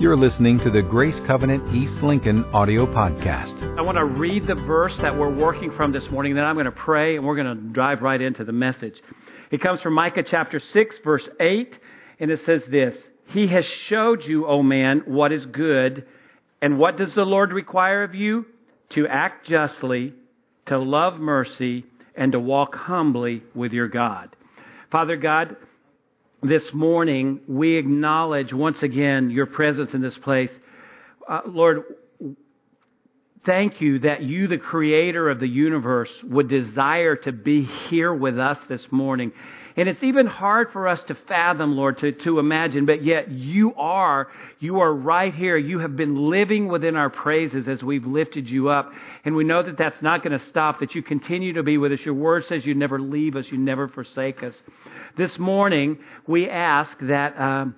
You're listening to the Grace Covenant East Lincoln audio podcast. I want to read the verse that we're working from this morning, then I'm going to pray and we're going to dive right into the message. It comes from Micah chapter 6, verse 8, and it says this He has showed you, O man, what is good, and what does the Lord require of you? To act justly, to love mercy, and to walk humbly with your God. Father God, this morning, we acknowledge once again your presence in this place. Uh, Lord, thank you that you, the creator of the universe, would desire to be here with us this morning. And it's even hard for us to fathom, Lord, to, to imagine, but yet you are, you are right here. You have been living within our praises as we've lifted you up. And we know that that's not going to stop, that you continue to be with us. Your word says you never leave us, you never forsake us. This morning, we ask that, um,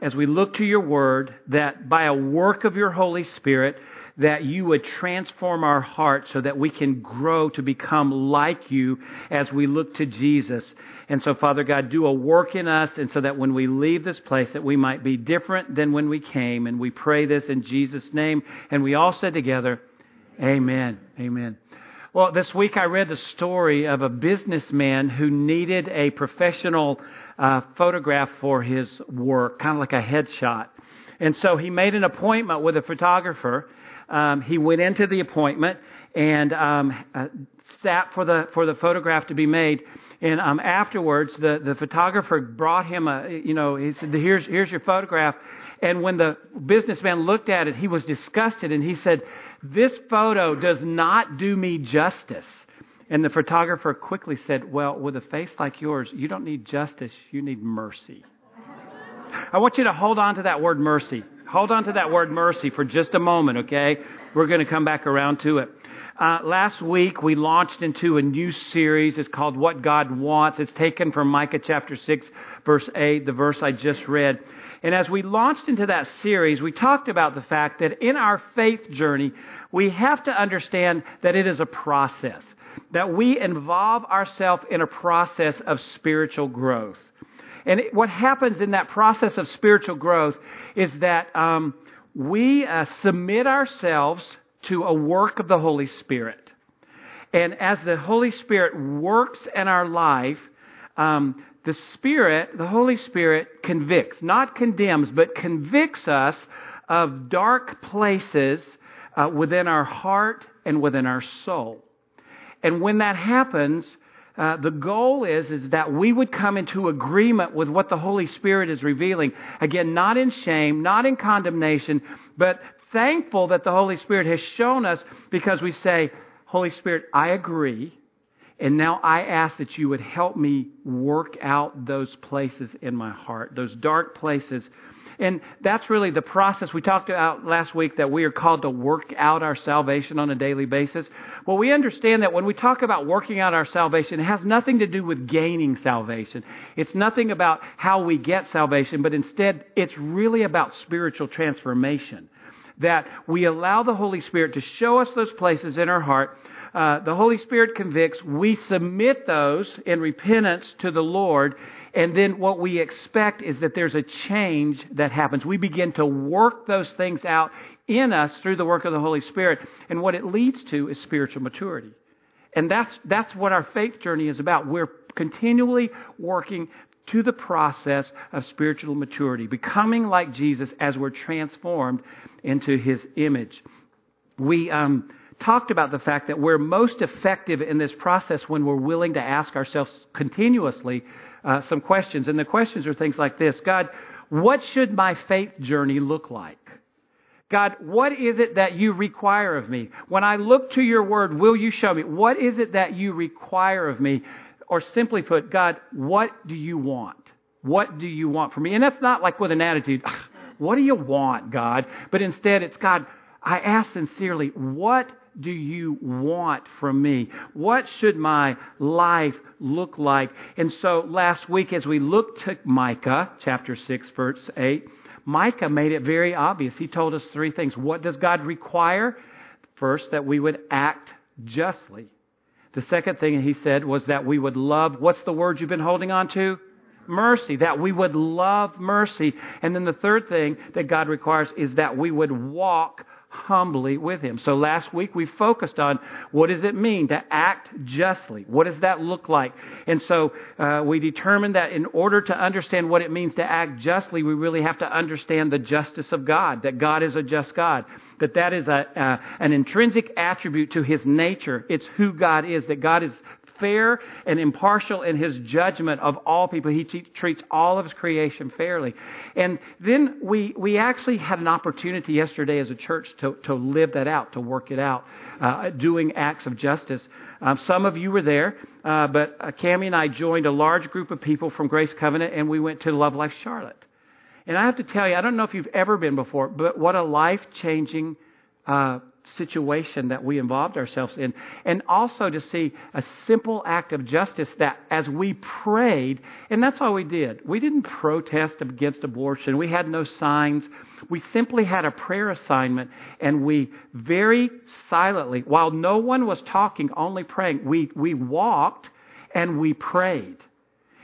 as we look to your word, that by a work of your Holy Spirit, that you would transform our hearts so that we can grow to become like you as we look to Jesus. And so, Father God, do a work in us, and so that when we leave this place, that we might be different than when we came. And we pray this in Jesus' name. And we all said together, Amen. Amen. Well, this week I read the story of a businessman who needed a professional uh, photograph for his work, kind of like a headshot. And so he made an appointment with a photographer um, he went into the appointment and um, uh, sat for the for the photograph to be made. And um, afterwards, the the photographer brought him a you know he said here's here's your photograph. And when the businessman looked at it, he was disgusted and he said, "This photo does not do me justice." And the photographer quickly said, Well, with a face like yours, you don't need justice, you need mercy. I want you to hold on to that word mercy. Hold on to that word mercy for just a moment, okay? We're going to come back around to it. Uh, last week we launched into a new series. It's called What God Wants. It's taken from Micah chapter 6 verse 8, the verse I just read. And as we launched into that series, we talked about the fact that in our faith journey, we have to understand that it is a process. That we involve ourselves in a process of spiritual growth. And what happens in that process of spiritual growth is that um, we uh, submit ourselves to a work of the Holy Spirit. And as the Holy Spirit works in our life, um, the Spirit, the Holy Spirit convicts, not condemns, but convicts us of dark places uh, within our heart and within our soul. And when that happens, uh, the goal is, is that we would come into agreement with what the Holy Spirit is revealing. Again, not in shame, not in condemnation, but thankful that the Holy Spirit has shown us because we say, Holy Spirit, I agree. And now I ask that you would help me work out those places in my heart, those dark places and that's really the process. We talked about last week that we are called to work out our salvation on a daily basis. Well, we understand that when we talk about working out our salvation, it has nothing to do with gaining salvation. It's nothing about how we get salvation, but instead it's really about spiritual transformation. That we allow the Holy Spirit to show us those places in our heart uh, the Holy Spirit convicts. We submit those in repentance to the Lord, and then what we expect is that there's a change that happens. We begin to work those things out in us through the work of the Holy Spirit. And what it leads to is spiritual maturity. And that's, that's what our faith journey is about. We're continually working to the process of spiritual maturity, becoming like Jesus as we're transformed into his image. We, um, talked about the fact that we're most effective in this process when we're willing to ask ourselves continuously uh, some questions. And the questions are things like this God, what should my faith journey look like? God, what is it that you require of me? When I look to your word, will you show me? What is it that you require of me? Or simply put, God, what do you want? What do you want from me? And that's not like with an attitude, what do you want, God? But instead, it's God, I ask sincerely, what do you want from me? What should my life look like? And so last week, as we looked to Micah, chapter 6, verse 8, Micah made it very obvious. He told us three things. What does God require? First, that we would act justly. The second thing he said was that we would love, what's the word you've been holding on to? mercy, that we would love mercy. And then the third thing that God requires is that we would walk humbly with him. So last week we focused on what does it mean to act justly? What does that look like? And so uh, we determined that in order to understand what it means to act justly, we really have to understand the justice of God, that God is a just God. That that is a, uh, an intrinsic attribute to His nature. It's who God is. That God is fair and impartial in his judgment of all people. He treats all of his creation fairly. And then we, we actually had an opportunity yesterday as a church to, to live that out, to work it out, uh, doing acts of justice. Um, some of you were there, uh, but uh, Cami and I joined a large group of people from Grace Covenant, and we went to Love Life Charlotte. And I have to tell you, I don't know if you've ever been before, but what a life changing uh, situation that we involved ourselves in. And also to see a simple act of justice that as we prayed, and that's all we did. We didn't protest against abortion. We had no signs. We simply had a prayer assignment and we very silently, while no one was talking, only praying, we, we walked and we prayed.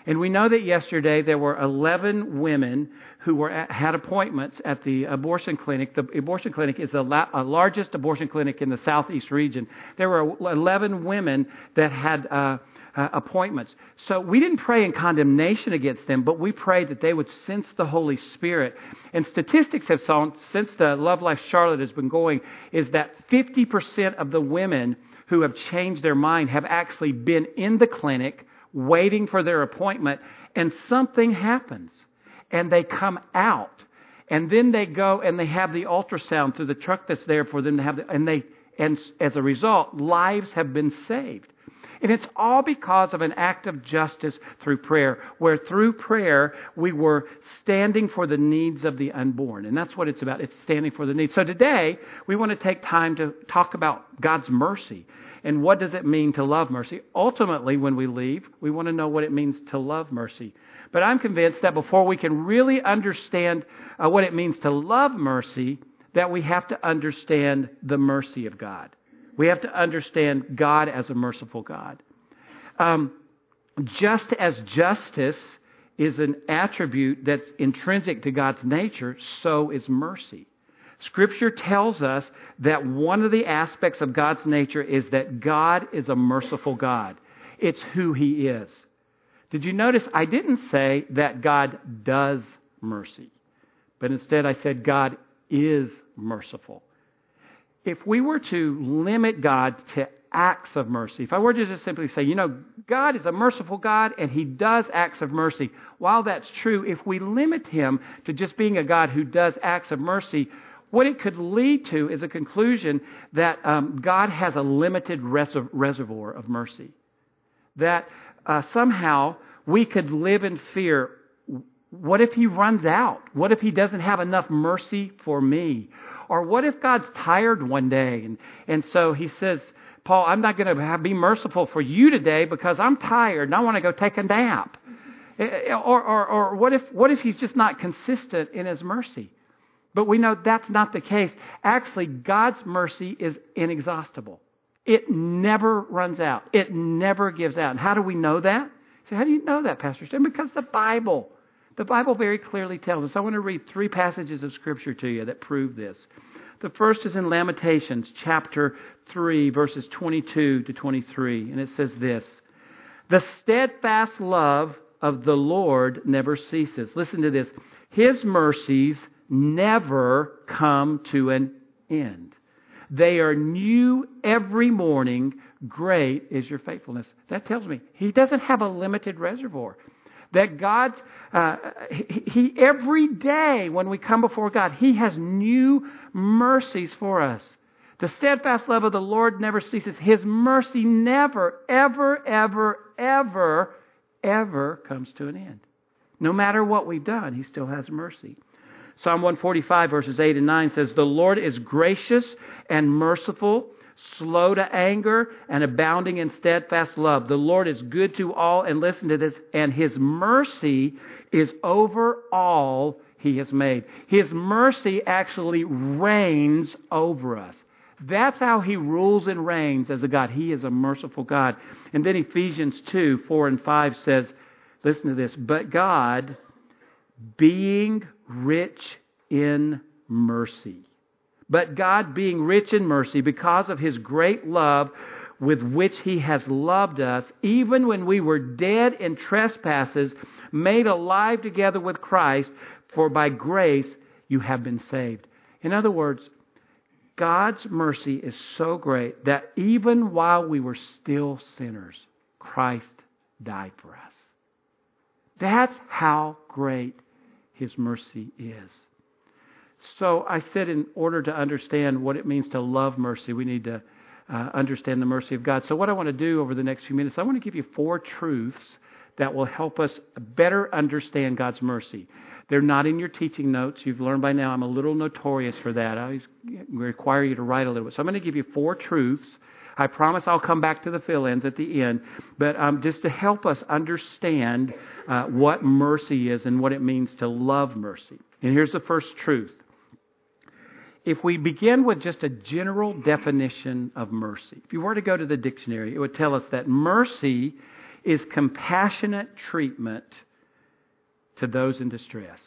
And we know that yesterday there were 11 women who were at, had appointments at the abortion clinic. The abortion clinic is the la- largest abortion clinic in the southeast region. There were 11 women that had uh, uh, appointments. So we didn't pray in condemnation against them, but we prayed that they would sense the Holy Spirit. And statistics have shown, since the Love Life Charlotte has been going, is that 50% of the women who have changed their mind have actually been in the clinic waiting for their appointment, and something happens. And they come out. And then they go and they have the ultrasound through the truck that's there for them to have, the, and they, and as a result, lives have been saved. And it's all because of an act of justice through prayer, where through prayer we were standing for the needs of the unborn. And that's what it's about. It's standing for the needs. So today we want to take time to talk about God's mercy and what does it mean to love mercy? Ultimately, when we leave, we want to know what it means to love mercy. But I'm convinced that before we can really understand uh, what it means to love mercy, that we have to understand the mercy of God. We have to understand God as a merciful God. Um, just as justice is an attribute that's intrinsic to God's nature, so is mercy. Scripture tells us that one of the aspects of God's nature is that God is a merciful God. It's who He is. Did you notice I didn't say that God does mercy, but instead I said God is merciful. If we were to limit God to acts of mercy, if I were to just simply say, you know, God is a merciful God and He does acts of mercy, while that's true, if we limit Him to just being a God who does acts of mercy, what it could lead to is a conclusion that um, God has a limited res- reservoir of mercy. That uh, somehow we could live in fear. What if he runs out? What if he doesn't have enough mercy for me? Or what if God's tired one day and, and so he says, Paul, I'm not going to be merciful for you today because I'm tired and I want to go take a nap. Or, or, or what, if, what if he's just not consistent in his mercy? But we know that's not the case. Actually, God's mercy is inexhaustible. It never runs out. It never gives out. And how do we know that? So how do you know that, Pastor Stan? Because the Bible. The Bible very clearly tells us. I want to read three passages of Scripture to you that prove this. The first is in Lamentations chapter 3, verses 22 to 23. And it says this The steadfast love of the Lord never ceases. Listen to this. His mercies never come to an end. They are new every morning. Great is your faithfulness. That tells me he doesn't have a limited reservoir. That God's, uh, he, he, every day when we come before God, He has new mercies for us. The steadfast love of the Lord never ceases. His mercy never, ever, ever, ever, ever comes to an end. No matter what we've done, He still has mercy. Psalm 145, verses 8 and 9 says, The Lord is gracious and merciful, slow to anger, and abounding in steadfast love. The Lord is good to all, and listen to this, and his mercy is over all he has made. His mercy actually reigns over us. That's how he rules and reigns as a God. He is a merciful God. And then Ephesians 2, 4 and 5 says, Listen to this. But God, being rich in mercy, but God being rich in mercy because of his great love with which he has loved us, even when we were dead in trespasses, made alive together with Christ, for by grace you have been saved. In other words, God's mercy is so great that even while we were still sinners, Christ died for us. That's how great his mercy is. So I said, in order to understand what it means to love mercy, we need to uh, understand the mercy of God. So, what I want to do over the next few minutes, I want to give you four truths that will help us better understand God's mercy. They're not in your teaching notes. You've learned by now I'm a little notorious for that. I always require you to write a little bit. So I'm going to give you four truths. I promise I'll come back to the fill ins at the end, but um, just to help us understand uh, what mercy is and what it means to love mercy. And here's the first truth. If we begin with just a general definition of mercy, if you were to go to the dictionary, it would tell us that mercy is compassionate treatment to those in distress.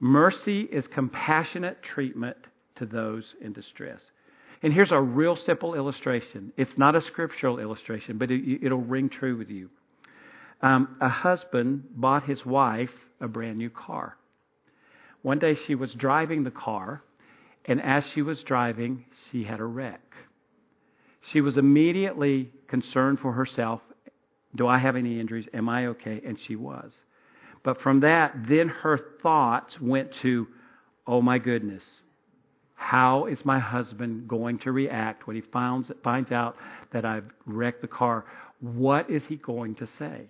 Mercy is compassionate treatment to those in distress. And here's a real simple illustration. It's not a scriptural illustration, but it, will ring true with you. Um, a husband bought his wife a brand new car. One day she was driving the car, and as she was driving, she had a wreck. She was immediately concerned for herself. Do I have any injuries? Am I okay? And she was. But from that, then her thoughts went to, oh my goodness, how is my husband going to react when he finds, finds out that I've wrecked the car? What is he going to say?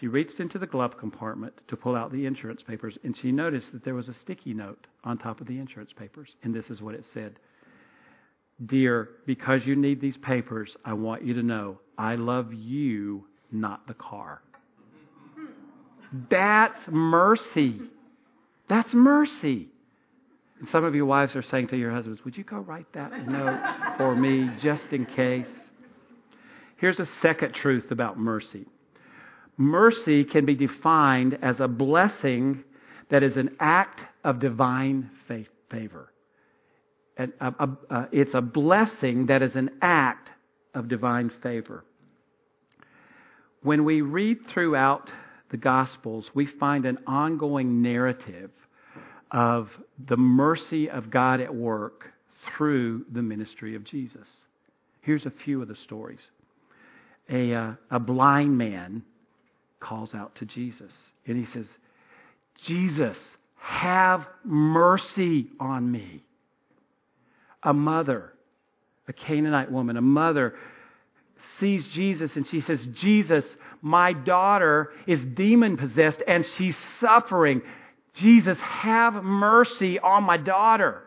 She reached into the glove compartment to pull out the insurance papers, and she noticed that there was a sticky note on top of the insurance papers. And this is what it said Dear, because you need these papers, I want you to know I love you, not the car. That's mercy. That's mercy. And some of you wives are saying to your husbands, Would you go write that note for me just in case? Here's a second truth about mercy mercy can be defined as a blessing that is an act of divine favor. And a, a, a, it's a blessing that is an act of divine favor. When we read throughout the Gospels, we find an ongoing narrative of the mercy of God at work through the ministry of Jesus. Here's a few of the stories. A, uh, a blind man calls out to Jesus, and he says, Jesus, have mercy on me. A mother, a Canaanite woman, a mother sees Jesus and she says, Jesus, my daughter is demon possessed and she's suffering. Jesus, have mercy on my daughter.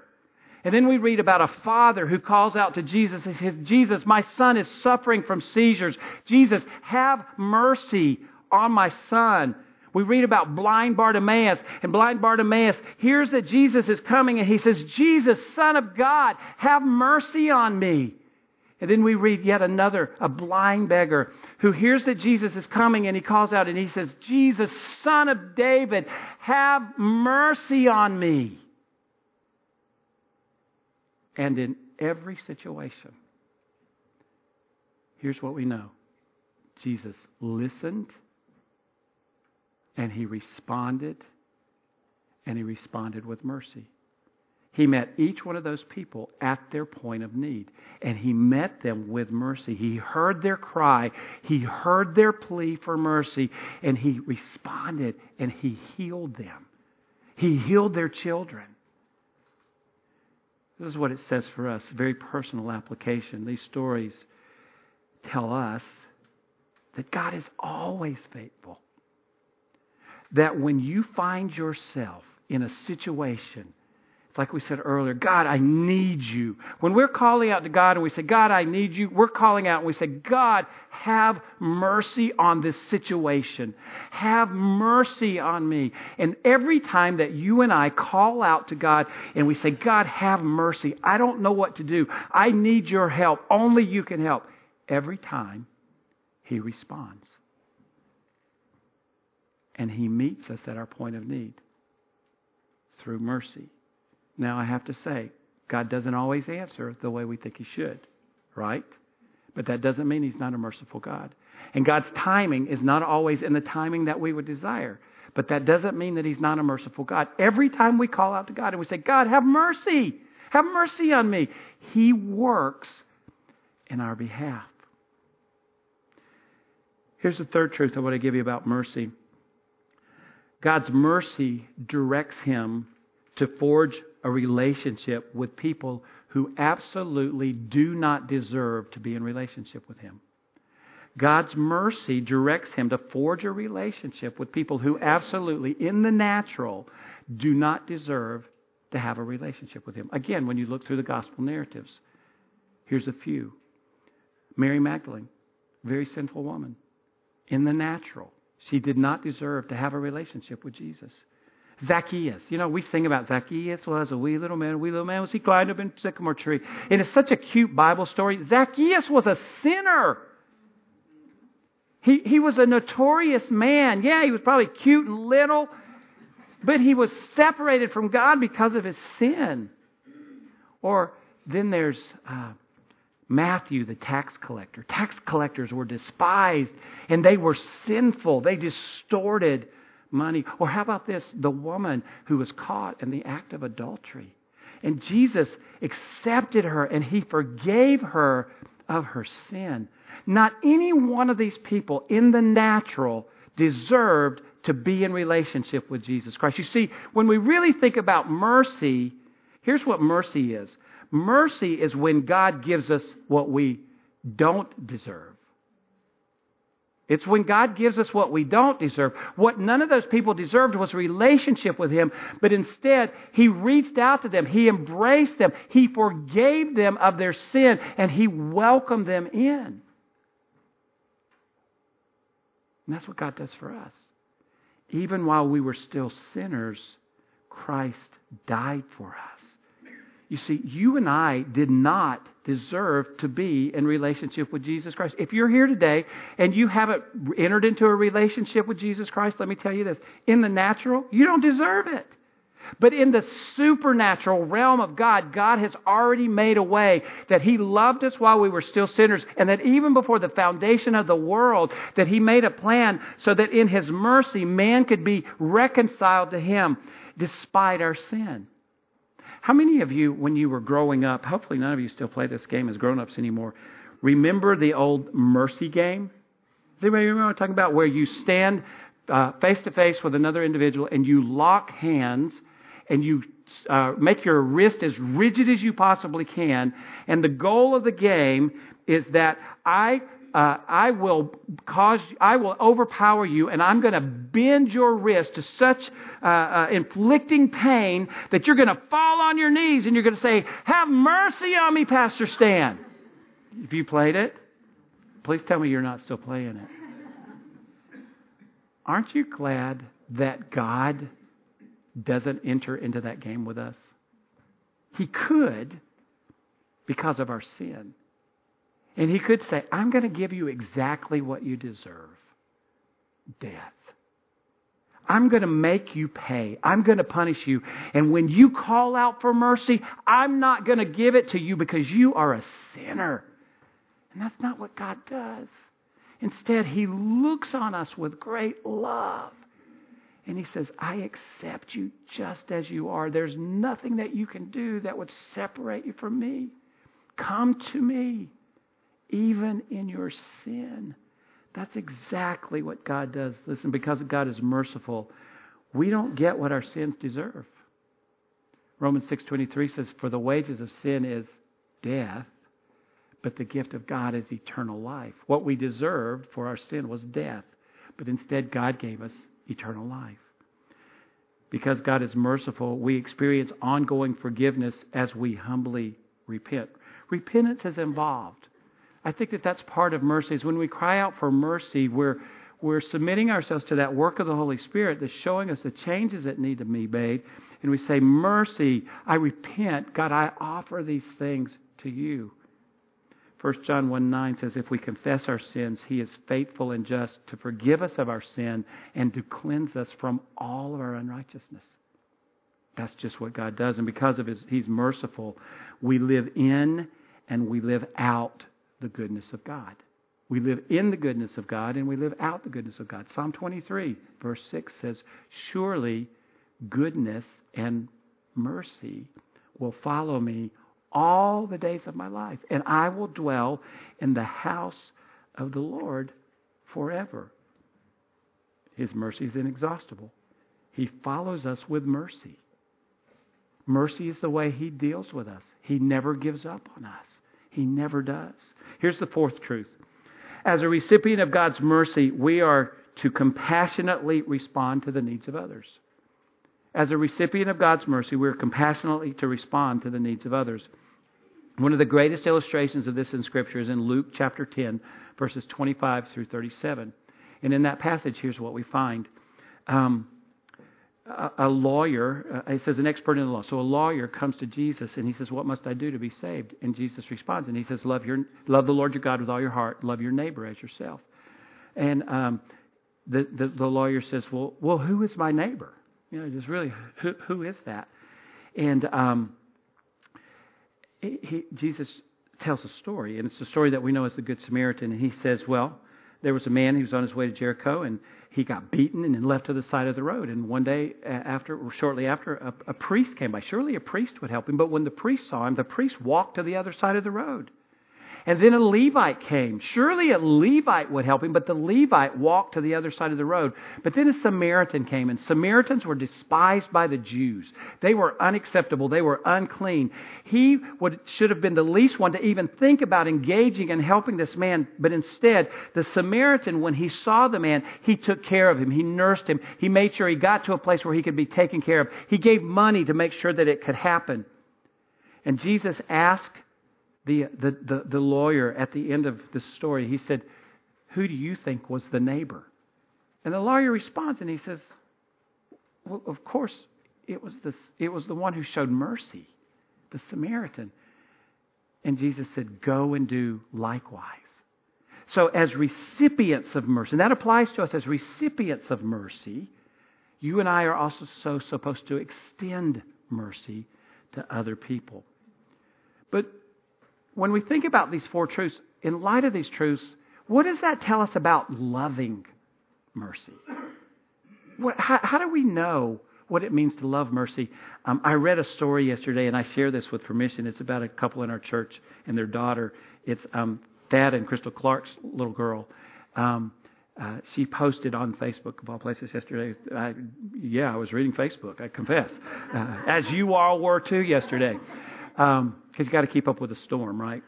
And then we read about a father who calls out to Jesus and says, Jesus, my son is suffering from seizures. Jesus, have mercy on my son. We read about blind Bartimaeus, and blind Bartimaeus hears that Jesus is coming, and he says, Jesus, Son of God, have mercy on me. And then we read yet another, a blind beggar who hears that Jesus is coming and he calls out and he says, Jesus, son of David, have mercy on me. And in every situation, here's what we know Jesus listened and he responded, and he responded with mercy. He met each one of those people at their point of need, and he met them with mercy. He heard their cry, he heard their plea for mercy, and he responded and he healed them. He healed their children. This is what it says for us, very personal application. These stories tell us that God is always faithful that when you find yourself in a situation, it's like we said earlier, God, I need you. When we're calling out to God and we say, God, I need you, we're calling out and we say, God, have mercy on this situation. Have mercy on me. And every time that you and I call out to God and we say, God, have mercy, I don't know what to do. I need your help. Only you can help. Every time, He responds. And He meets us at our point of need through mercy. Now, I have to say, God doesn't always answer the way we think He should, right? But that doesn't mean He's not a merciful God. And God's timing is not always in the timing that we would desire. But that doesn't mean that He's not a merciful God. Every time we call out to God and we say, God, have mercy, have mercy on me, He works in our behalf. Here's the third truth I want to give you about mercy God's mercy directs Him to forge a relationship with people who absolutely do not deserve to be in relationship with Him. God's mercy directs him to forge a relationship with people who absolutely, in the natural, do not deserve to have a relationship with him. Again, when you look through the gospel narratives, here's a few Mary Magdalene, very sinful woman. In the natural, she did not deserve to have a relationship with Jesus. Zacchaeus. You know, we sing about Zacchaeus was a wee little man, a wee little man was he climbed up in sycamore tree. And it's such a cute Bible story. Zacchaeus was a sinner. He, he was a notorious man. Yeah, he was probably cute and little, but he was separated from God because of his sin. Or then there's uh, Matthew, the tax collector. Tax collectors were despised and they were sinful. They distorted money. Or how about this? The woman who was caught in the act of adultery. And Jesus accepted her and he forgave her of her sin. Not any one of these people in the natural deserved to be in relationship with Jesus Christ. You see, when we really think about mercy, here's what mercy is mercy is when God gives us what we don't deserve. It's when God gives us what we don't deserve. What none of those people deserved was a relationship with Him, but instead, He reached out to them. He embraced them. He forgave them of their sin, and He welcomed them in. And that's what God does for us. Even while we were still sinners, Christ died for us. You see, you and I did not deserve to be in relationship with Jesus Christ. If you're here today and you haven't entered into a relationship with Jesus Christ, let me tell you this. In the natural, you don't deserve it. But in the supernatural realm of God, God has already made a way that He loved us while we were still sinners, and that even before the foundation of the world, that He made a plan so that in His mercy, man could be reconciled to Him despite our sin. How many of you, when you were growing up, hopefully none of you still play this game as grown ups anymore, remember the old mercy game? Does anybody remember what I'm talking about? Where you stand face to face with another individual and you lock hands and you uh, make your wrist as rigid as you possibly can. And the goal of the game is that I uh, I will cause, I will overpower you, and I'm going to bend your wrist to such uh, uh, inflicting pain that you're going to fall on your knees and you're going to say, "Have mercy on me, Pastor Stan." If you played it, please tell me you're not still playing it. Aren't you glad that God doesn't enter into that game with us? He could because of our sin. And he could say, I'm going to give you exactly what you deserve death. I'm going to make you pay. I'm going to punish you. And when you call out for mercy, I'm not going to give it to you because you are a sinner. And that's not what God does. Instead, He looks on us with great love. And He says, I accept you just as you are. There's nothing that you can do that would separate you from me. Come to me even in your sin. That's exactly what God does. Listen, because God is merciful, we don't get what our sins deserve. Romans 6:23 says for the wages of sin is death, but the gift of God is eternal life. What we deserved for our sin was death, but instead God gave us eternal life. Because God is merciful, we experience ongoing forgiveness as we humbly repent. Repentance is involved. I think that that's part of mercy. Is when we cry out for mercy, we're we're submitting ourselves to that work of the Holy Spirit that's showing us the changes that need to be made. And we say, Mercy, I repent. God, I offer these things to you. 1 John 1 9 says, If we confess our sins, he is faithful and just to forgive us of our sin and to cleanse us from all of our unrighteousness. That's just what God does. And because of his, he's merciful, we live in and we live out the goodness of God. We live in the goodness of God and we live out the goodness of God. Psalm 23, verse 6 says, Surely goodness and mercy will follow me all the days of my life, and I will dwell in the house of the Lord forever. His mercy is inexhaustible. He follows us with mercy. Mercy is the way He deals with us. He never gives up on us. He never does. Here's the fourth truth. As a recipient of God's mercy, we are to compassionately respond to the needs of others. As a recipient of God's mercy, we are compassionately to respond to the needs of others. One of the greatest illustrations of this in Scripture is in Luke chapter 10, verses 25 through 37. And in that passage, here's what we find. Um, a, lawyer, uh, he says, an expert in the law. So a lawyer comes to Jesus and he says, What must I do to be saved? And Jesus responds and he says, Love, your, love the Lord your God with all your heart, love your neighbor as yourself. And um, the, the, the lawyer says, Well, well, who is my neighbor? You know, just really, who, who is that? And um, he, Jesus tells a story, and it's a story that we know as the Good Samaritan. And he says, Well, there was a man who was on his way to Jericho, and he got beaten and then left to the side of the road. And one day, after, shortly after, a, a priest came by. Surely a priest would help him, but when the priest saw him, the priest walked to the other side of the road. And then a Levite came. Surely a Levite would help him, but the Levite walked to the other side of the road. But then a Samaritan came, and Samaritans were despised by the Jews. They were unacceptable. They were unclean. He would, should have been the least one to even think about engaging and helping this man, but instead, the Samaritan, when he saw the man, he took care of him. He nursed him. He made sure he got to a place where he could be taken care of. He gave money to make sure that it could happen. And Jesus asked the, the, the, the lawyer at the end of the story, he said, Who do you think was the neighbor? And the lawyer responds and he says, Well, of course, it was, this, it was the one who showed mercy, the Samaritan. And Jesus said, Go and do likewise. So, as recipients of mercy, and that applies to us as recipients of mercy, you and I are also so supposed to extend mercy to other people. But when we think about these four truths, in light of these truths, what does that tell us about loving mercy? What, how, how, do we know what it means to love mercy? Um, I read a story yesterday, and I share this with permission. It's about a couple in our church and their daughter. It's um, Thad and Crystal Clark's little girl. Um, uh, she posted on Facebook, of all places, yesterday. I, yeah, I was reading Facebook, I confess, uh, as you all were too yesterday um, you got to keep up with the storm, right?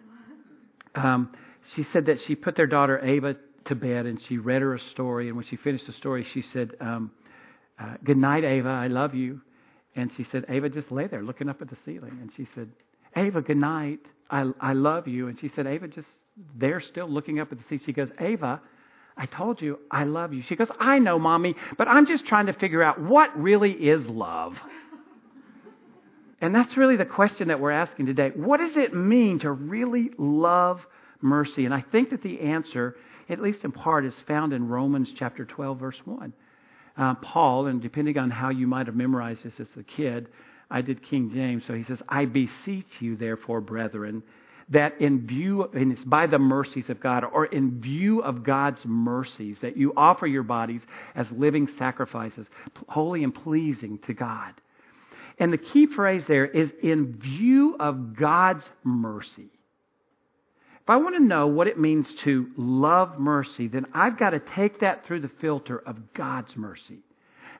Um, she said that she put their daughter Ava to bed and she read her a story. And when she finished the story, she said, um, uh, "Good night, Ava. I love you." And she said, "Ava, just lay there, looking up at the ceiling." And she said, "Ava, good night. I I love you." And she said, "Ava, just there, still looking up at the ceiling." She goes, "Ava." I told you I love you. She goes, I know, mommy, but I'm just trying to figure out what really is love. And that's really the question that we're asking today. What does it mean to really love mercy? And I think that the answer, at least in part, is found in Romans chapter 12, verse 1. Uh, Paul, and depending on how you might have memorized this as a kid, I did King James, so he says, I beseech you, therefore, brethren, that in view, and it's by the mercies of God, or in view of God's mercies, that you offer your bodies as living sacrifices, holy and pleasing to God. And the key phrase there is in view of God's mercy. If I want to know what it means to love mercy, then I've got to take that through the filter of God's mercy.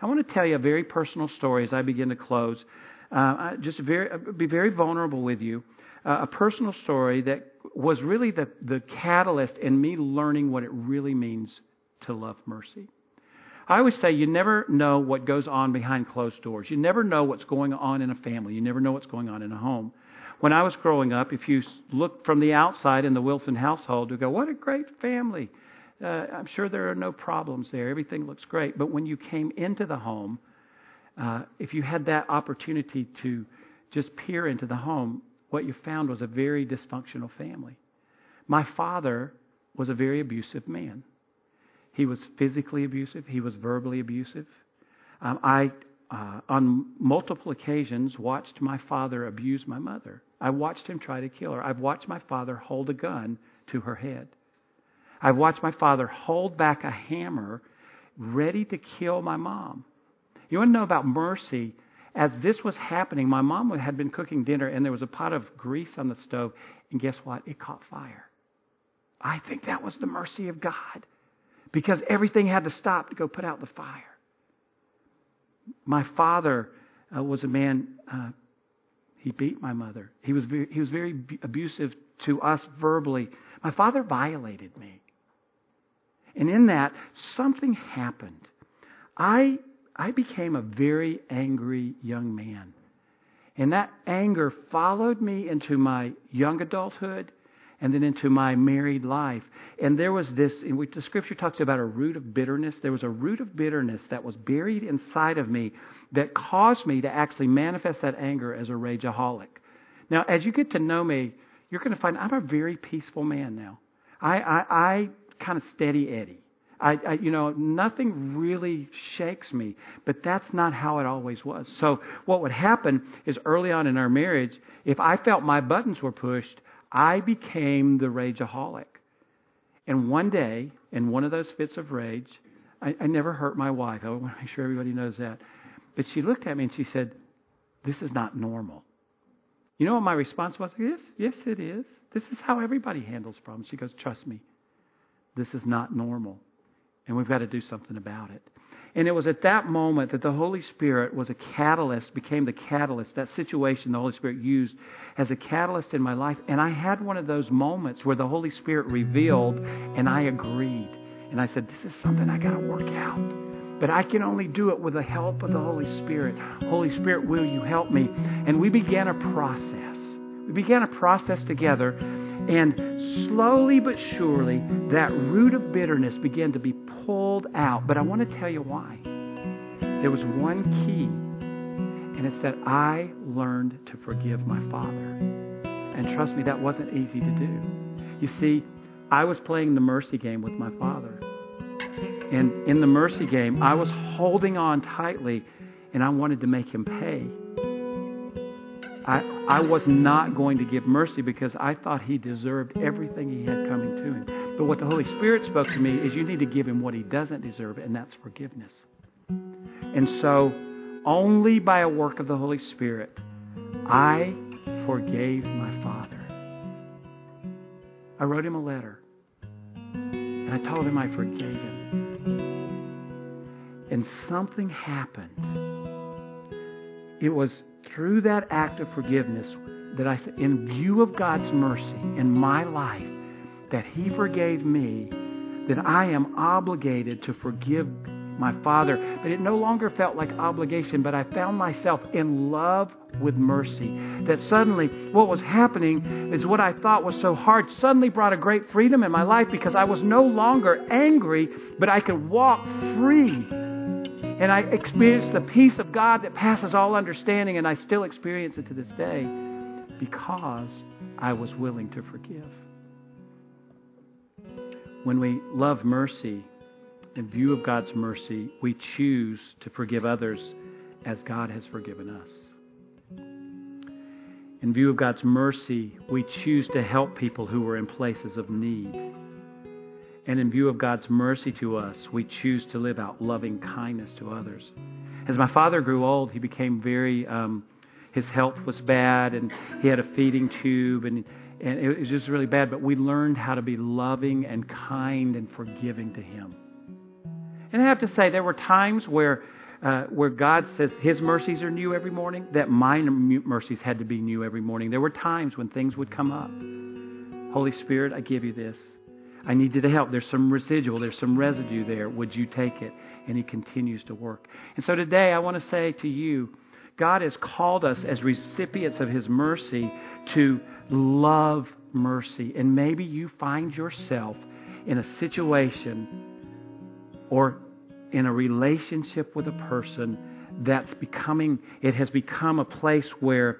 I want to tell you a very personal story as I begin to close. Uh, just very, uh, be very vulnerable with you. Uh, a personal story that was really the, the catalyst in me learning what it really means to love mercy. I always say you never know what goes on behind closed doors. You never know what's going on in a family. You never know what's going on in a home. When I was growing up, if you look from the outside in the Wilson household, you go, what a great family. Uh, I'm sure there are no problems there. Everything looks great. But when you came into the home, uh, if you had that opportunity to just peer into the home, what you found was a very dysfunctional family. My father was a very abusive man. He was physically abusive, he was verbally abusive. Um, I, uh, on multiple occasions, watched my father abuse my mother. I watched him try to kill her. I've watched my father hold a gun to her head. I've watched my father hold back a hammer ready to kill my mom. You want to know about mercy? As this was happening, my mom had been cooking dinner and there was a pot of grease on the stove, and guess what? It caught fire. I think that was the mercy of God because everything had to stop to go put out the fire. My father uh, was a man, uh, he beat my mother. He was, very, he was very abusive to us verbally. My father violated me. And in that, something happened. I, I became a very angry young man. And that anger followed me into my young adulthood and then into my married life. And there was this, in which the scripture talks about a root of bitterness. There was a root of bitterness that was buried inside of me that caused me to actually manifest that anger as a rageaholic. Now, as you get to know me, you're going to find I'm a very peaceful man now. I, I, I kind of steady Eddie. I, I, you know, nothing really shakes me, but that's not how it always was. So what would happen is early on in our marriage, if I felt my buttons were pushed, I became the rageaholic. And one day, in one of those fits of rage, I, I never hurt my wife. I want to make sure everybody knows that. But she looked at me and she said, This is not normal. You know what my response was? Yes, yes, it is. This is how everybody handles problems. She goes, Trust me, this is not normal. And we've got to do something about it. And it was at that moment that the Holy Spirit was a catalyst, became the catalyst, that situation the Holy Spirit used as a catalyst in my life. And I had one of those moments where the Holy Spirit revealed and I agreed. And I said, This is something I got to work out. But I can only do it with the help of the Holy Spirit. Holy Spirit, will you help me? And we began a process. We began a process together. And slowly but surely, that root of bitterness began to be pulled out. But I want to tell you why. There was one key, and it's that I learned to forgive my father. And trust me, that wasn't easy to do. You see, I was playing the mercy game with my father. And in the mercy game, I was holding on tightly, and I wanted to make him pay. I, I was not going to give mercy because I thought he deserved everything he had coming to him. But what the Holy Spirit spoke to me is you need to give him what he doesn't deserve, and that's forgiveness. And so, only by a work of the Holy Spirit, I forgave my father. I wrote him a letter, and I told him I forgave him. And something happened. It was through that act of forgiveness that I, in view of God's mercy in my life, that He forgave me, that I am obligated to forgive my Father. But it no longer felt like obligation, but I found myself in love with mercy. That suddenly what was happening is what I thought was so hard suddenly brought a great freedom in my life because I was no longer angry, but I could walk free. And I experienced the peace of God that passes all understanding, and I still experience it to this day because I was willing to forgive when we love mercy, in view of God's mercy, we choose to forgive others as God has forgiven us. In view of God's mercy, we choose to help people who are in places of need. And in view of God's mercy to us, we choose to live out loving kindness to others. As my father grew old, he became very, um, his health was bad, and he had a feeding tube, and and it was just really bad, but we learned how to be loving and kind and forgiving to Him. And I have to say, there were times where, uh, where God says His mercies are new every morning, that my mercies had to be new every morning. There were times when things would come up. Holy Spirit, I give you this. I need you to help. There's some residual, there's some residue there. Would you take it? And He continues to work. And so today, I want to say to you, God has called us as recipients of His mercy to love mercy. And maybe you find yourself in a situation or in a relationship with a person that's becoming, it has become a place where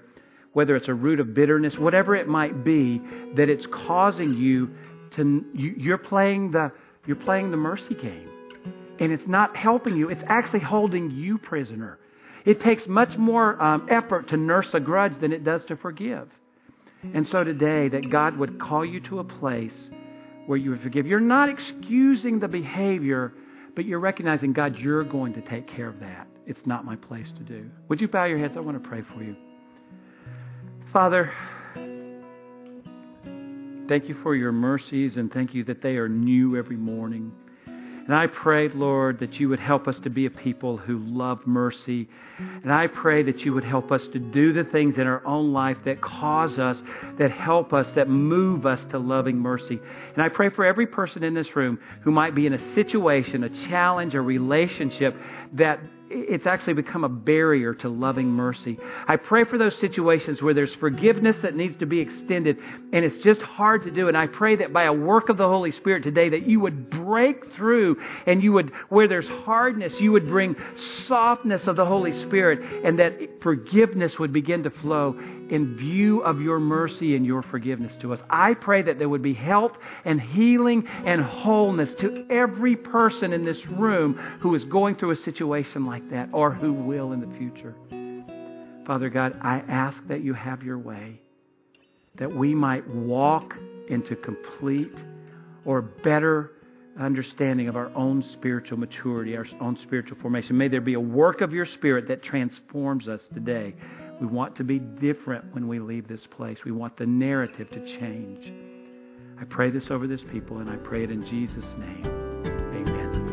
whether it's a root of bitterness, whatever it might be, that it's causing you to you, you're playing the you're playing the mercy game. And it's not helping you, it's actually holding you prisoner. It takes much more um, effort to nurse a grudge than it does to forgive. And so today, that God would call you to a place where you would forgive. You're not excusing the behavior, but you're recognizing, God, you're going to take care of that. It's not my place to do. Would you bow your heads? I want to pray for you. Father, thank you for your mercies and thank you that they are new every morning. And I pray, Lord, that you would help us to be a people who love mercy. And I pray that you would help us to do the things in our own life that cause us, that help us, that move us to loving mercy. And I pray for every person in this room who might be in a situation, a challenge, a relationship that it's actually become a barrier to loving mercy. I pray for those situations where there's forgiveness that needs to be extended and it's just hard to do. And I pray that by a work of the Holy Spirit today that you would break through and you would, where there's hardness, you would bring softness of the Holy Spirit and that forgiveness would begin to flow in view of your mercy and your forgiveness to us. I pray that there would be health and healing and wholeness to every person in this room who is going through a situation like that or who will in the future. Father God, I ask that you have your way, that we might walk into complete or better understanding of our own spiritual maturity, our own spiritual formation. May there be a work of your Spirit that transforms us today we want to be different when we leave this place. We want the narrative to change. I pray this over this people, and I pray it in Jesus' name. Amen.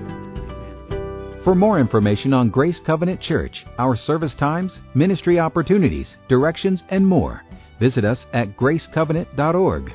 For more information on Grace Covenant Church, our service times, ministry opportunities, directions, and more, visit us at gracecovenant.org.